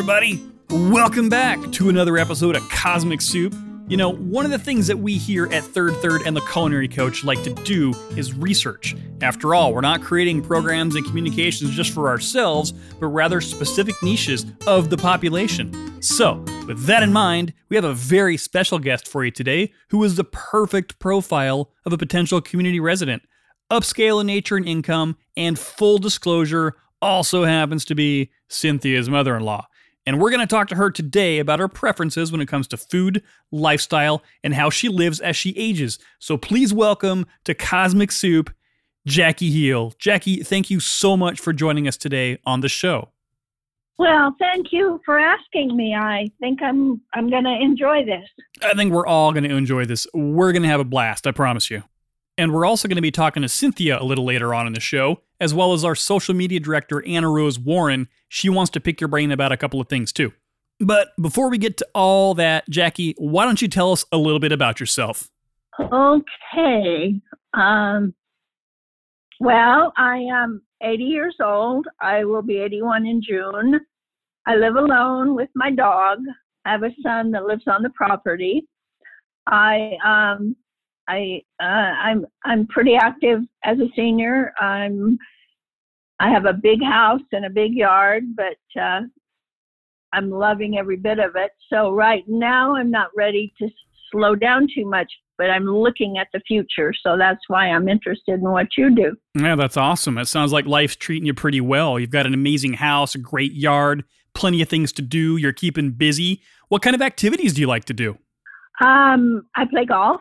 everybody. Welcome back to another episode of Cosmic Soup. You know, one of the things that we here at Third Third and the Culinary Coach like to do is research. After all, we're not creating programs and communications just for ourselves, but rather specific niches of the population. So, with that in mind, we have a very special guest for you today who is the perfect profile of a potential community resident. Upscale in nature and income, and full disclosure, also happens to be Cynthia's mother in law. And we're going to talk to her today about her preferences when it comes to food, lifestyle, and how she lives as she ages. So please welcome to Cosmic Soup, Jackie Heel. Jackie, thank you so much for joining us today on the show. Well, thank you for asking me. I think I'm I'm going to enjoy this. I think we're all going to enjoy this. We're going to have a blast, I promise you. And we're also going to be talking to Cynthia a little later on in the show, as well as our social media director, Anna Rose Warren. She wants to pick your brain about a couple of things too. But before we get to all that, Jackie, why don't you tell us a little bit about yourself? Okay. Um, well, I am 80 years old. I will be 81 in June. I live alone with my dog. I have a son that lives on the property. I um, I uh, I'm I'm pretty active as a senior. I'm I have a big house and a big yard, but uh, I'm loving every bit of it. So right now I'm not ready to slow down too much, but I'm looking at the future. So that's why I'm interested in what you do. Yeah, that's awesome. It sounds like life's treating you pretty well. You've got an amazing house, a great yard, plenty of things to do. You're keeping busy. What kind of activities do you like to do? Um, I play golf.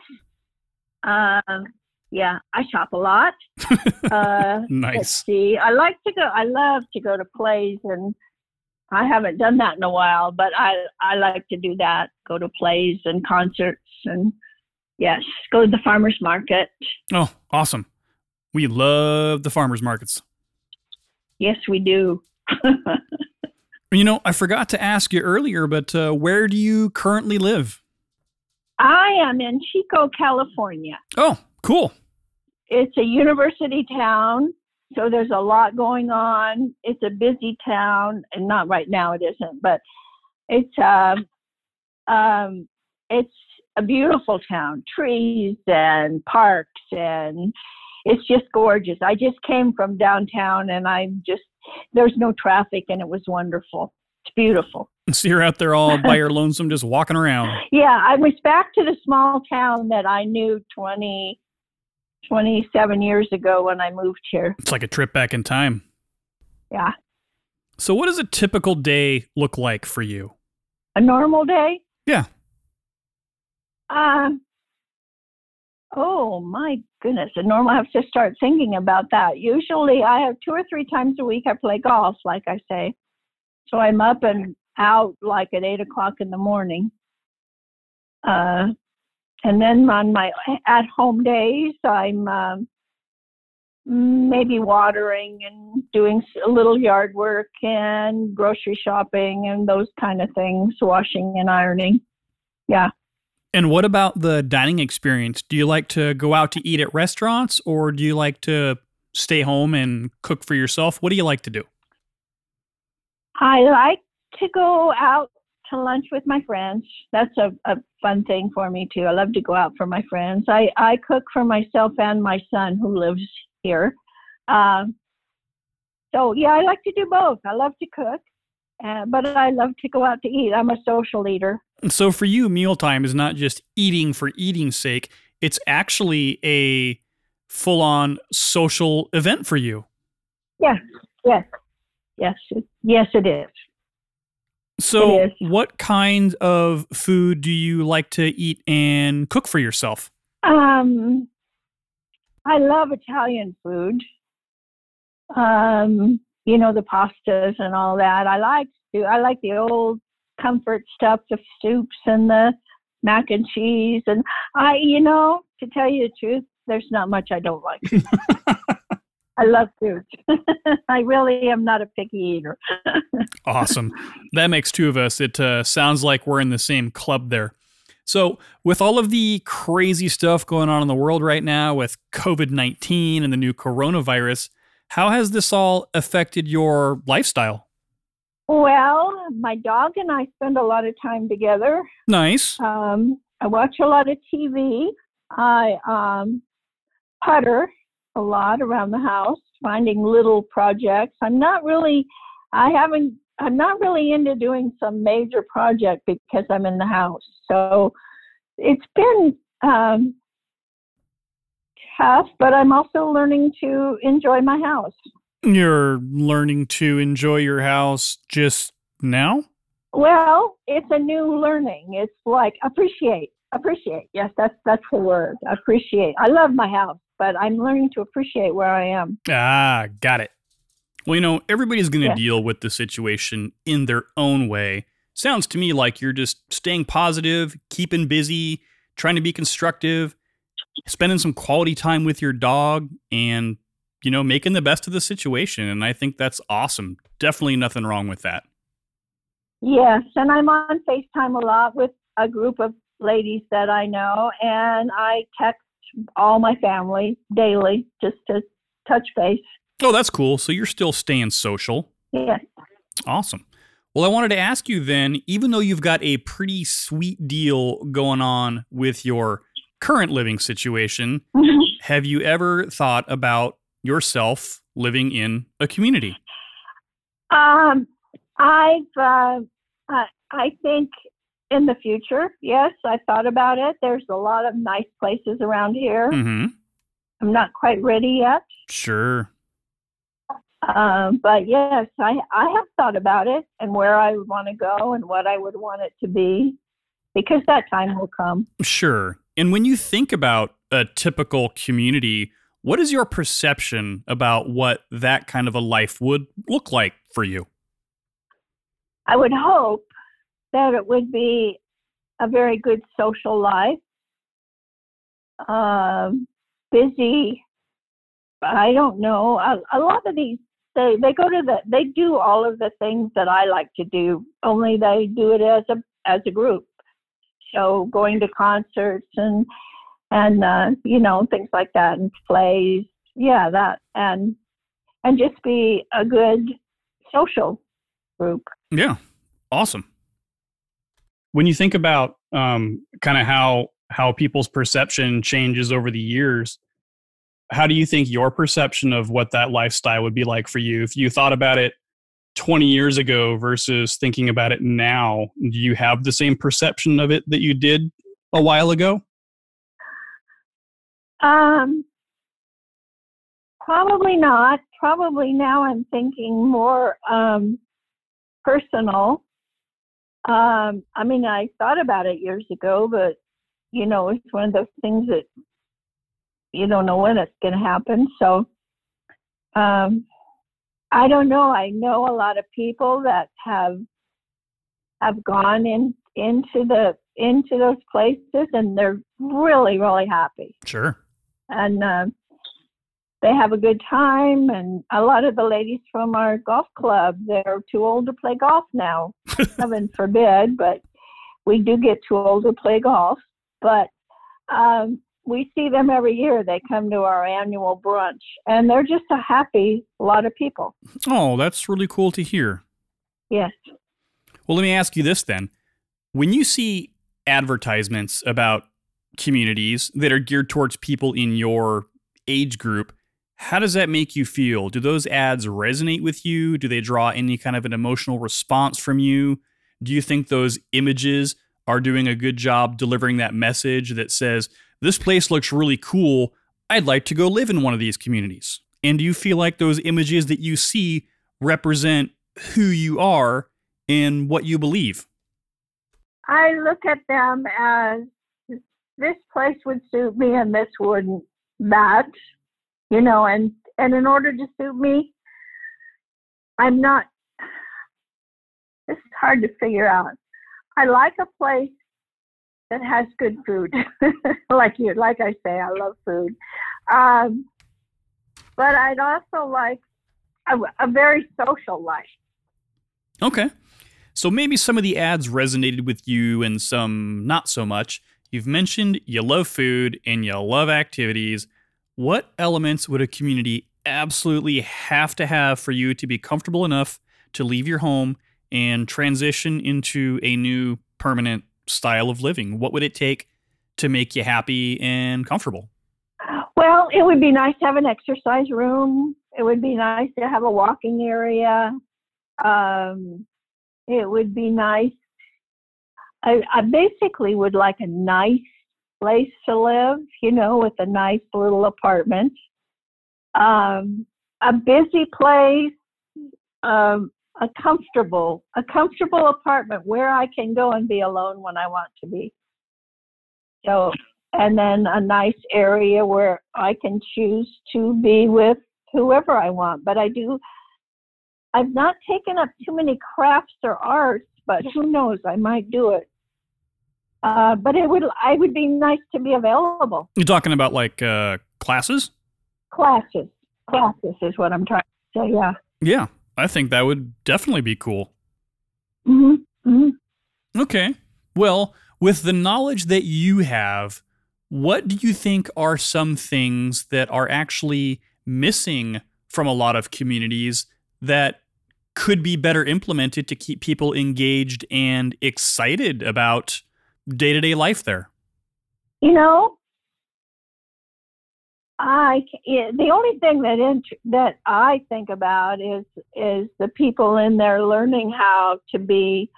Um, yeah, I shop a lot. Uh, Let's nice. see. I like to go. I love to go to plays, and I haven't done that in a while. But I I like to do that. Go to plays and concerts, and yes, go to the farmers market. Oh, awesome. We love the farmers markets. Yes, we do. You know, I forgot to ask you earlier, but uh, where do you currently live? I am in Chico, California. Oh, cool. It's a university town, so there's a lot going on. It's a busy town, and not right now it isn't, but it's um, um, it's a beautiful town, trees and parks, and it's just gorgeous. I just came from downtown, and I'm just there's no traffic, and it was wonderful. It's beautiful. So you're out there all by your lonesome, just walking around. Yeah, I was back to the small town that I knew 20, 27 years ago when I moved here. It's like a trip back in time. Yeah. So, what does a typical day look like for you? A normal day? Yeah. Um, oh my goodness. A normal, I have to start thinking about that. Usually I have two or three times a week I play golf, like I say. So I'm up and out like at eight o'clock in the morning. Uh, and then on my at home days, I'm um, maybe watering and doing a little yard work and grocery shopping and those kind of things, washing and ironing. Yeah. And what about the dining experience? Do you like to go out to eat at restaurants or do you like to stay home and cook for yourself? What do you like to do? I like to go out to lunch with my friends. That's a, a fun thing for me too. I love to go out for my friends. I, I cook for myself and my son who lives here. Um, so yeah, I like to do both. I love to cook, uh, but I love to go out to eat. I'm a social eater. So, for you, mealtime is not just eating for eating's sake, it's actually a full on social event for you. Yes, yes, yes, it- yes, it is. So, It is. what kind of food do you like to eat and cook for yourself? Um, I love Italian food. Um, you know the pastas and all that. I like to. I like the old comfort stuff, the soups and the mac and cheese. And I, you know, to tell you the truth, there's not much I don't like. I love food. I really am not a picky eater. Awesome. that makes two of us. It uh, sounds like we're in the same club there. So, with all of the crazy stuff going on in the world right now with COVID 19 and the new coronavirus, how has this all affected your lifestyle? Well, my dog and I spend a lot of time together. Nice. Um, I watch a lot of TV. I um, putter a lot around the house, finding little projects. I'm not really, I haven't, I'm not really into doing some major project because I'm in the house. So it's been um, tough, but I'm also learning to enjoy my house. You're learning to enjoy your house just now? Well, it's a new learning. It's like appreciate, appreciate. Yes, that's that's the word. Appreciate. I love my house, but I'm learning to appreciate where I am. Ah, got it. Well, you know, everybody's going to Yeah. deal with the situation in their own way. Sounds to me like you're just staying positive, keeping busy, trying to be constructive, spending some quality time with your dog, and, you know, making the best of the situation. And I think that's awesome. Definitely nothing wrong with that. Yes, and I'm on FaceTime a lot with a group of ladies that I know, and I text all my family daily just to touch base. Oh, that's cool. So you're still staying social. Yes. Awesome. Well, I wanted to ask you then, even though you've got a pretty sweet deal going on with your current living situation, have you ever thought about yourself living in a community? Um, I've, uh, I think in the future, yes, I thought about it. There's a lot of nice places around here. Mm-hmm. I'm not quite ready yet. Sure. Um, but yes, I, I have thought about it and where I would want to go and what I would want it to be because that time will come. Sure. And when you think about a typical community, what is your perception about what that kind of a life would look like for you? I would hope that it would be a very good social life. Um, busy. I don't know. A, a lot of these they they go to the they do all of the things that I like to do. Only they do it as a as a group. So going to concerts and and uh, you know things like that and plays. Yeah, that and and just be a good social group. Yeah. Awesome. When you think about um, kind of how how people's perception changes over the years, how do you think your perception of what that lifestyle would be like for you if you thought about it 20 years ago versus thinking about it now? Do you have the same perception of it that you did a while ago? Um, probably not. Probably now I'm thinking more um, personal. Um, I mean, I thought about it years ago, but you know, it's one of those things that you don't know when it's going to happen. So, um, I don't know. I know a lot of people that have have gone in into the into those places, and they're really, really happy Sure. and uh, they have a good time. And a lot of the ladies from our golf club, they're too old to play golf now. Heaven forbid, but we do get too old to play golf. But um, we see them every year. They come to our annual brunch, and they're just a happy lot of people. Oh, that's really cool to hear. Yes. Well, let me ask you this then. When you see advertisements about communities that are geared towards people in your age group, how does that make you feel? Do those ads resonate with you? Do they draw any kind of an emotional response from you? Do you think those images are doing a good job delivering that message that says, this place looks really cool. I'd like to go live in one of these communities? And do you feel like those images that you see represent who you are and what you believe? I look at them as this place would suit me and this wouldn't that you know and and in order to suit me i'm not it's hard to figure out i like a place that has good food like you like i say i love food um, but i'd also like a, a very social life Okay. So maybe some of the ads resonated with you and some not so much. You've mentioned you love food and you love activities. What elements would a community absolutely have to have for you to be comfortable enough to leave your home and transition into a new permanent style of living? What would it take to make you happy and comfortable? Well, it would be nice to have an exercise room. It would be nice to have a walking area. Um, it would be nice. I, I basically would like a nice place to live, you know, with a nice little apartment. Um, a busy place, um, a comfortable, a comfortable apartment where I can go and be alone when I want to be. So, and then a nice area where I can choose to be with whoever I want. But I do, I've not taken up too many crafts or arts, but who knows, I might do it. Uh, but it would, I would be nice to be available. You're talking about like uh, classes? Classes, classes is what I'm trying to say. Yeah. Yeah, I think that would definitely be cool. hmm hmm Okay. Well, with the knowledge that you have, what do you think are some things that are actually missing from a lot of communities that could be better implemented to keep people engaged and excited about day to day life there? You know, I the only thing that int- that I think about is is the people in there learning how to be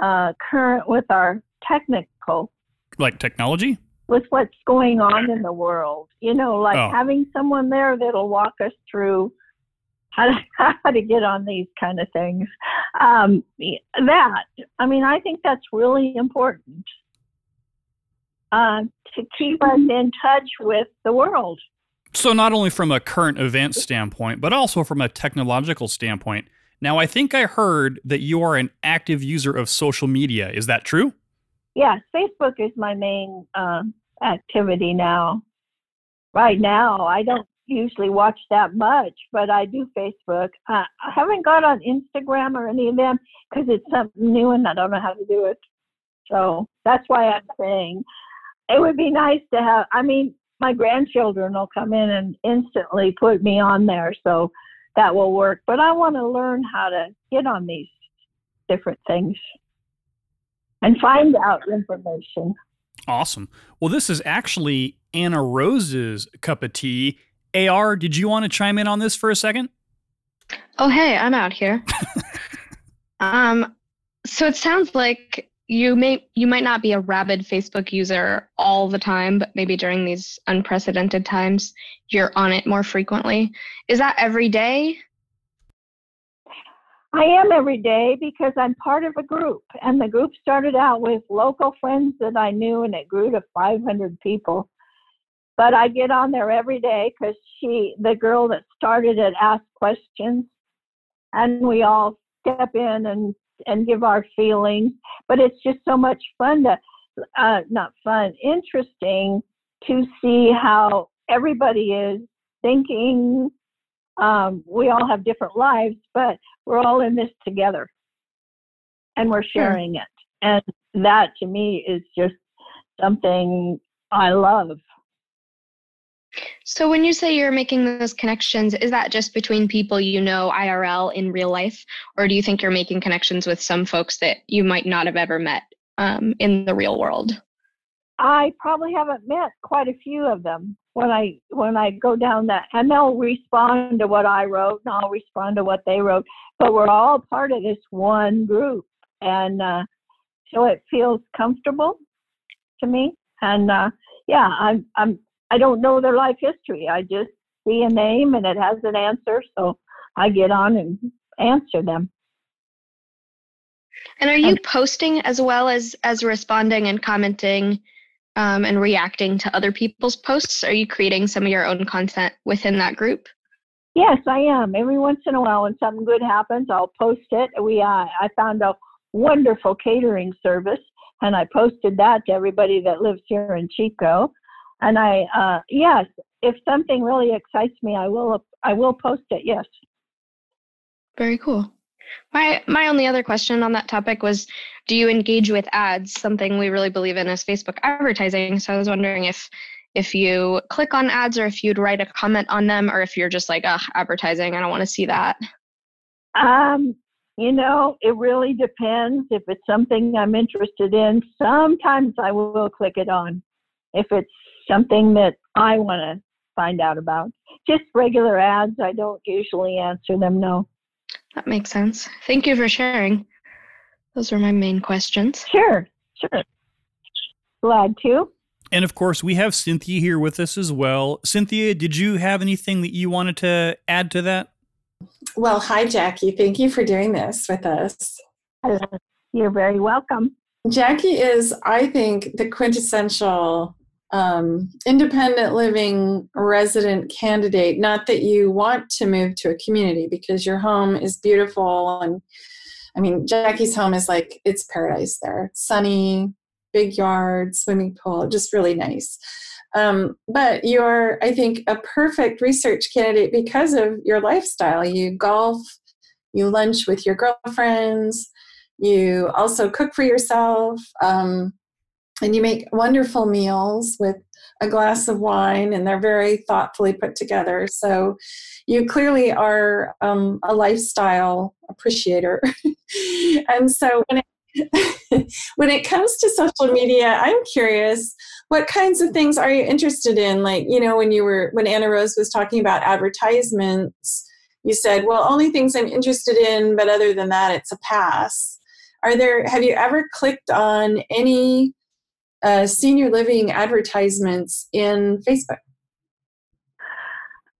uh, current with our technical Like technology? with what's going on in the world. You know, like Oh. having someone there that'll walk us through how to, how to get on these kind of things. Um, that, I mean, I think that's really important uh, to keep us in touch with the world. So, not only from a current event standpoint, but also from a technological standpoint. Now, I think I heard that you are an active user of social media. Is that true? Yeah, Facebook is my main um, activity now. Right now, I don't usually watch that much, but I do Facebook. Uh, I haven't got on Instagram or any of them because it's something new and I don't know how to do it. So that's why I'm saying it would be nice to have. I mean, my grandchildren will come in and instantly put me on there, so that will work. But I want to learn how to get on these different things and find out information. Awesome. Well, this is actually Anna Rose's cup of tea. AR, did you want to chime in on this for a second? Oh, hey, I'm out here. um, so it sounds like you may you might not be a rabid Facebook user all the time, but maybe during these unprecedented times, you're on it more frequently. Is that every day? I am every day because I'm part of a group, and the group started out with local friends that I knew, and it grew to 500 people. But I get on there every day because she, the girl that started it, asked questions, and we all step in and and give our feelings. But it's just so much fun to, uh, not fun, interesting to see how everybody is thinking. Um, we all have different lives, but we're all in this together and we're sharing it. And that to me is just something I love. So when you say you're making those connections, is that just between people you know IRL in real life, or do you think you're making connections with some folks that you might not have ever met um, in the real world? I probably haven't met quite a few of them when I when I go down that and they'll respond to what I wrote and I'll respond to what they wrote. But we're all part of this one group and uh so it feels comfortable to me. And uh yeah, I'm I'm I don't know their life history. I just see a name and it has an answer, so I get on and answer them. And are you posting as well as as responding and commenting um, and reacting to other people's posts? Are you creating some of your own content within that group? Yes, I am. Every once in a while, when something good happens, I'll post it. We, uh, I found a wonderful catering service, and I posted that to everybody that lives here in Chico. And I, uh, yes, if something really excites me, I will, I will post it. Yes. Very cool. My my only other question on that topic was do you engage with ads? Something we really believe in is Facebook advertising. So I was wondering if if you click on ads or if you'd write a comment on them or if you're just like, ugh, advertising, I don't want to see that. Um, You know, it really depends. If it's something I'm interested in, sometimes I will click it on. If it's something that I want to find out about, just regular ads, I don't usually answer them. No. That makes sense. Thank you for sharing. Those are my main questions. Sure, sure. Glad to. And of course, we have Cynthia here with us as well. Cynthia, did you have anything that you wanted to add to that? Well, hi, Jackie. Thank you for doing this with us. You're very welcome. Jackie is, I think, the quintessential um, independent living resident candidate. Not that you want to move to a community because your home is beautiful. And I mean, Jackie's home is like, it's paradise there. It's sunny, big yard, swimming pool, just really nice. Um, but you're, I think, a perfect research candidate because of your lifestyle. You golf, you lunch with your girlfriends, you also cook for yourself, um, and you make wonderful meals with a glass of wine, and they're very thoughtfully put together. So you clearly are um, a lifestyle appreciator. and so when it, when it comes to social media, I'm curious what kinds of things are you interested in like you know when you were when anna rose was talking about advertisements you said well only things i'm interested in but other than that it's a pass are there have you ever clicked on any uh, senior living advertisements in facebook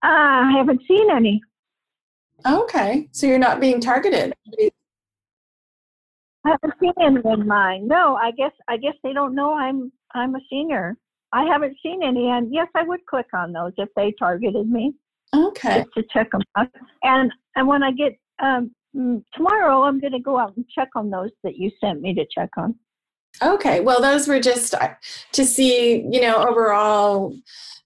uh, i haven't seen any okay so you're not being targeted I haven't seen any in mine. No, I guess I guess they don't know I'm I'm a senior. I haven't seen any, and yes, I would click on those if they targeted me. Okay. Just to check them out. And and when I get um, mm, tomorrow, I'm going to go out and check on those that you sent me to check on. Okay. Well, those were just uh, to see, you know, overall,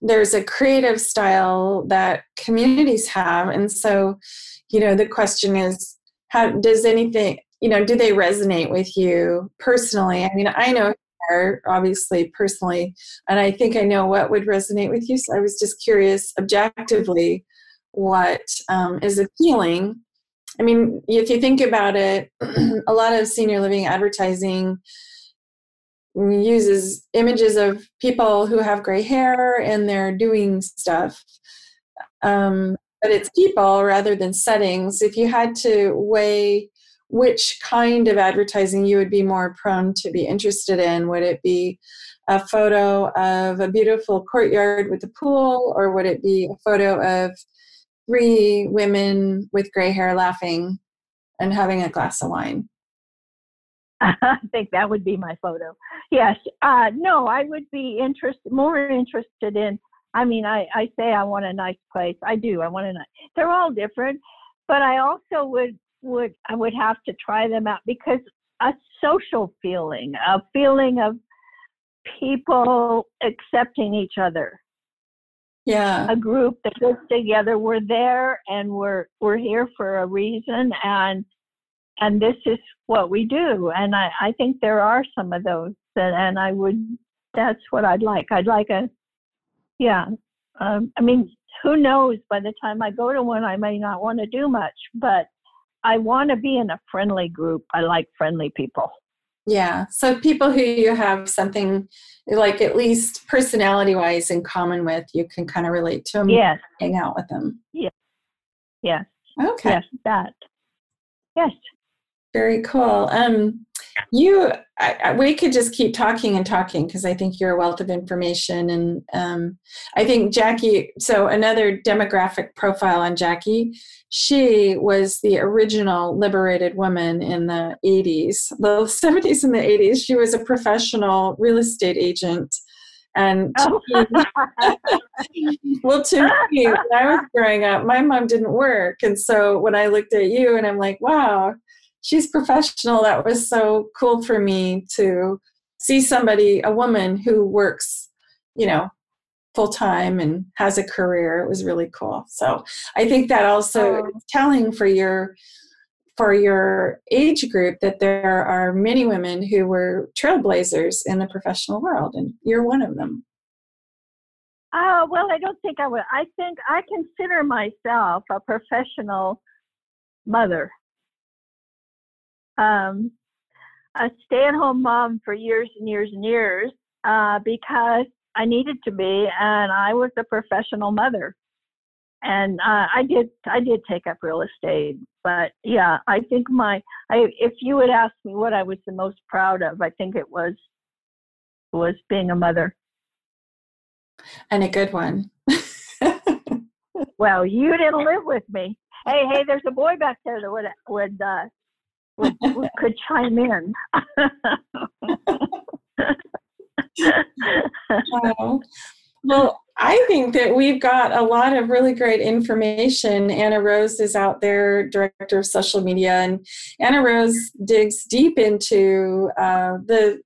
there's a creative style that communities have, and so, you know, the question is, how does anything, you know, do they resonate with you personally? I mean, I know obviously personally, and I think I know what would resonate with you. So I was just curious, objectively, what um, is appealing. I mean, if you think about it, a lot of senior living advertising uses images of people who have gray hair and they're doing stuff. Um, but it's people rather than settings. If you had to weigh which kind of advertising you would be more prone to be interested in. Would it be a photo of a beautiful courtyard with a pool, or would it be a photo of three women with gray hair laughing and having a glass of wine? I think that would be my photo. Yes. Uh, no, I would be interested, more interested in. I mean, I, I say I want a nice place. I do. I want a nice. They're all different, but I also would would I would have to try them out because a social feeling, a feeling of people accepting each other. Yeah. A group that gets together. We're there and we're we're here for a reason and and this is what we do. And I, I think there are some of those that and I would that's what I'd like. I'd like a yeah. Um, I mean, who knows by the time I go to one I may not want to do much, but I want to be in a friendly group. I like friendly people. Yeah. So people who you have something like at least personality wise in common with, you can kind of relate to them. Yes. Hang out with them. Yes. Yes. Okay. Yes. That. Yes. Very cool. Um, you, I, I, we could just keep talking and talking because I think you're a wealth of information, and um, I think Jackie. So another demographic profile on Jackie. She was the original liberated woman in the 80s, the 70s and the 80s. She was a professional real estate agent. And oh. well, to me, when I was growing up, my mom didn't work. And so when I looked at you and I'm like, wow, she's professional. That was so cool for me to see somebody, a woman who works, you know, full time and has a career. It was really cool. So I think that also oh. is telling for your for your age group that there are many women who were trailblazers in the professional world, and you're one of them. Uh, well, I don't think I would. I think I consider myself a professional mother um, a stay-at-home mom for years and years and years uh, because I needed to be, and I was a professional mother. And uh, I did I did take up real estate, but yeah, I think my I if you would ask me what I was the most proud of, I think it was was being a mother. And a good one. well, you didn't live with me. Hey, hey, there's a boy back there that would would uh, could chime in. Well, I think that we've got a lot of really great information. Anna Rose is out there, director of social media, and Anna Rose digs deep into uh, the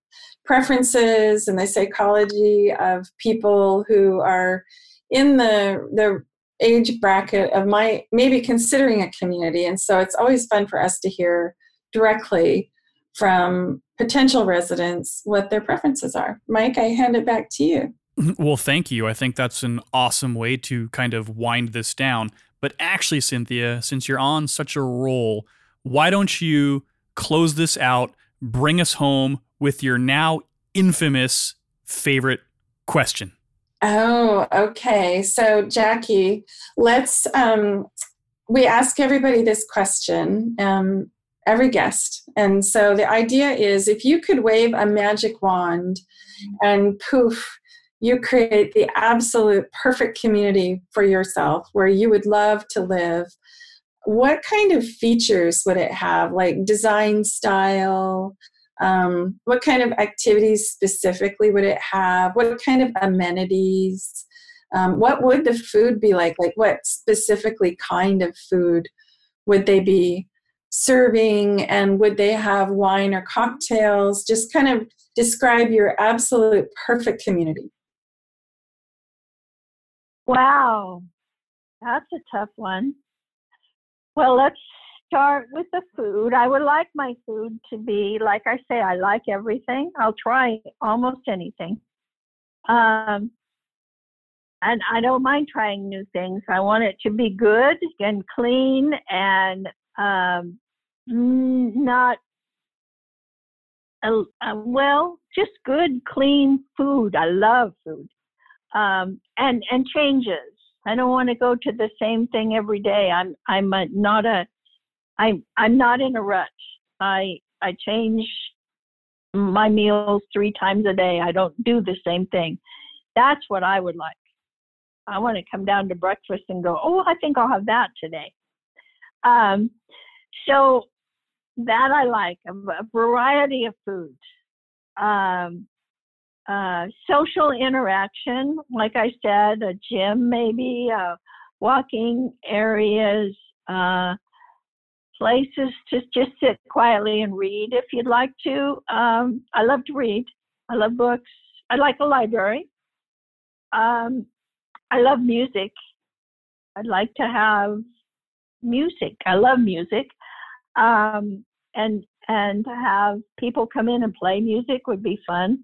preferences and the psychology of people who are in the the age bracket of my maybe considering a community and so it's always fun for us to hear directly from potential residents what their preferences are mike i hand it back to you well thank you i think that's an awesome way to kind of wind this down but actually cynthia since you're on such a roll why don't you close this out bring us home with your now infamous favorite question. Oh, okay. So, Jackie, let's. Um, we ask everybody this question, um, every guest. And so the idea is if you could wave a magic wand and poof, you create the absolute perfect community for yourself where you would love to live, what kind of features would it have? Like design style, um, what kind of activities specifically would it have? What kind of amenities? Um, what would the food be like? Like, what specifically kind of food would they be serving? And would they have wine or cocktails? Just kind of describe your absolute perfect community. Wow, that's a tough one. Well, let's start with the food. I would like my food to be, like I say, I like everything. I'll try almost anything. Um, and I don't mind trying new things. I want it to be good and clean and um, not, uh, uh, well, just good, clean food. I love food. Um, and and changes. I don't want to go to the same thing every day. I'm I'm a, not a I'm I'm not in a rush. I I change my meals three times a day. I don't do the same thing. That's what I would like. I want to come down to breakfast and go, oh, I think I'll have that today. Um, so that I like a, a variety of foods. Um, uh, social interaction, like I said, a gym maybe, uh, walking areas, uh, places to just sit quietly and read if you'd like to. Um, I love to read. I love books. I like a library. Um, I love music. I'd like to have music. I love music. Um, and and to have people come in and play music would be fun.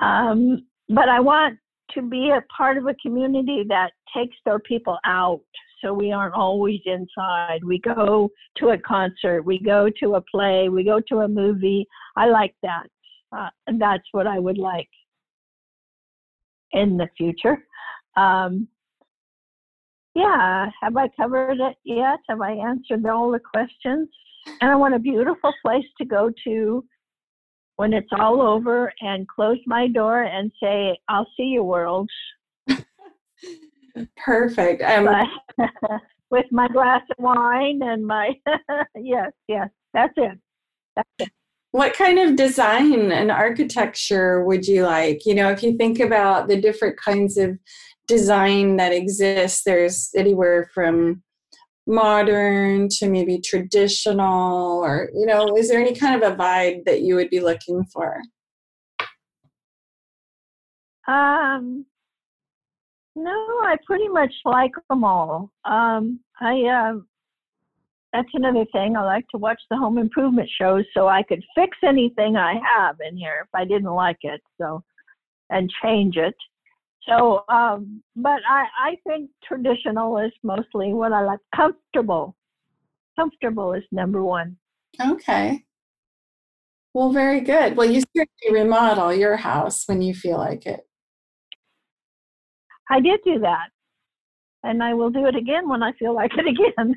Um, but I want to be a part of a community that takes their people out so we aren't always inside. We go to a concert, we go to a play, we go to a movie. I like that. Uh, and that's what I would like in the future. Um, yeah, have I covered it yet? Have I answered all the questions? And I want a beautiful place to go to when it's all over and close my door and say, I'll see you, world. Perfect. Um, with my glass of wine and my yes, yes, that's it. That's it. What kind of design and architecture would you like? You know, if you think about the different kinds of design that exists, there's anywhere from modern to maybe traditional, or, you know, is there any kind of a vibe that you would be looking for? Um, no, I pretty much like them all. Um, I uh, that's another thing. I like to watch the home improvement shows so I could fix anything I have in here if I didn't like it. So, and change it. So, um, but I I think traditional is mostly what I like. Comfortable, comfortable is number one. Okay. Well, very good. Well, you certainly remodel your house when you feel like it. I did do that. And I will do it again when I feel like it again.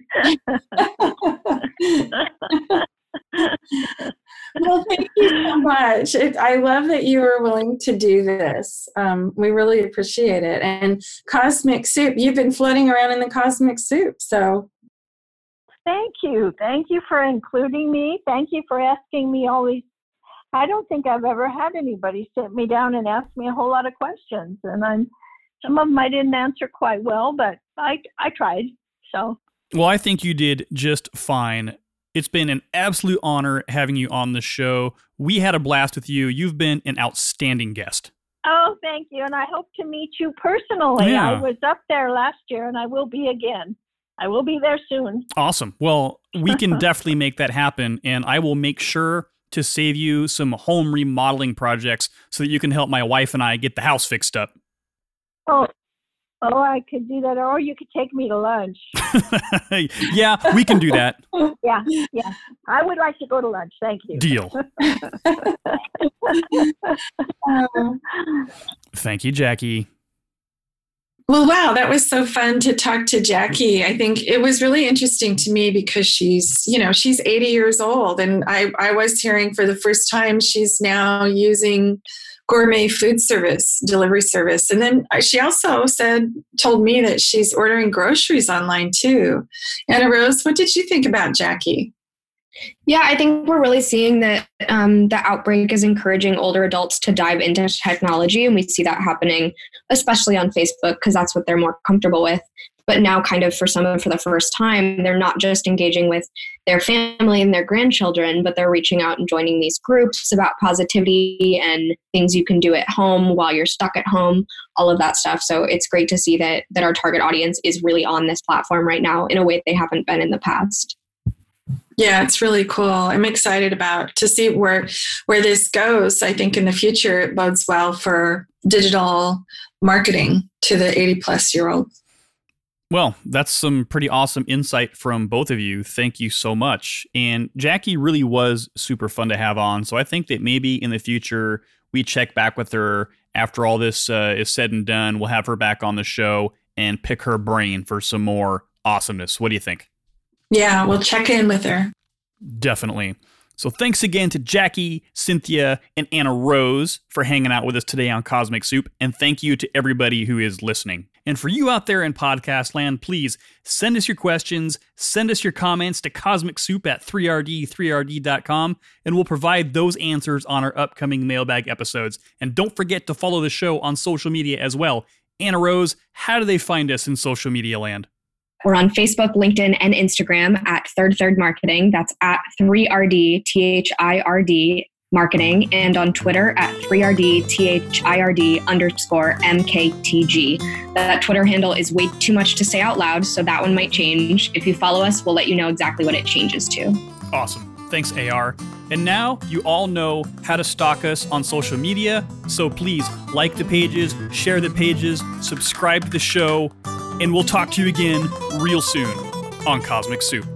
well, thank you so much. It, I love that you were willing to do this. Um, we really appreciate it. And Cosmic Soup, you've been floating around in the Cosmic Soup. So thank you. Thank you for including me. Thank you for asking me all these. I don't think I've ever had anybody sit me down and ask me a whole lot of questions. And I'm some of them I didn't answer quite well, but I I tried. So well, I think you did just fine. It's been an absolute honor having you on the show. We had a blast with you. You've been an outstanding guest. Oh, thank you. And I hope to meet you personally. Yeah. I was up there last year and I will be again. I will be there soon. Awesome. Well, we can definitely make that happen. And I will make sure to save you some home remodeling projects so that you can help my wife and I get the house fixed up. Oh, oh, I could do that, or you could take me to lunch. yeah, we can do that. yeah, yeah. I would like to go to lunch. Thank you. Deal. Thank you, Jackie. Well, wow, that was so fun to talk to Jackie. I think it was really interesting to me because she's, you know, she's 80 years old. And I, I was hearing for the first time she's now using gourmet food service delivery service. And then she also said told me that she's ordering groceries online too. Anna rose what did you think about jackie yeah, I think we're really seeing that um, the outbreak is encouraging older adults to dive into technology, and we see that happening, especially on Facebook, because that's what they're more comfortable with. But now kind of for some of for the first time they're not just engaging with their family and their grandchildren but they're reaching out and joining these groups about positivity and things you can do at home while you're stuck at home all of that stuff. So it's great to see that that our target audience is really on this platform right now in a way they haven't been in the past yeah it's really cool i'm excited about to see where where this goes i think in the future it bodes well for digital marketing to the 80 plus year old. well, that's some pretty awesome insight from both of you. Thank you so much. And Jackie really was super fun to have on. So I think that maybe in the future we check back with her after all this uh, is said and done. We'll have her back on the show and pick her brain for some more awesomeness. What do you think? Yeah, we'll check in with her. Definitely. So thanks again to Jackie, Cynthia, and Anna Rose for hanging out with us today on Cosmic Soup. And thank you to everybody who is listening. And for you out there in podcast land, please send us your questions, send us your comments to cosmicsoup at 3rd3rd.com, and we'll provide those answers on our upcoming mailbag episodes. And don't forget to follow the show on social media as well. Anna Rose, how do they find us in social media land? We're on Facebook, LinkedIn, and Instagram at Third Third Marketing. That's at 3RD, T H I R D marketing, and on Twitter at 3RD, T H I R D underscore MKTG. That Twitter handle is way too much to say out loud, so that one might change. If you follow us, we'll let you know exactly what it changes to. Awesome. Thanks, AR. And now you all know how to stalk us on social media, so please like the pages, share the pages, subscribe to the show, and we'll talk to you again real soon on Cosmic Soup.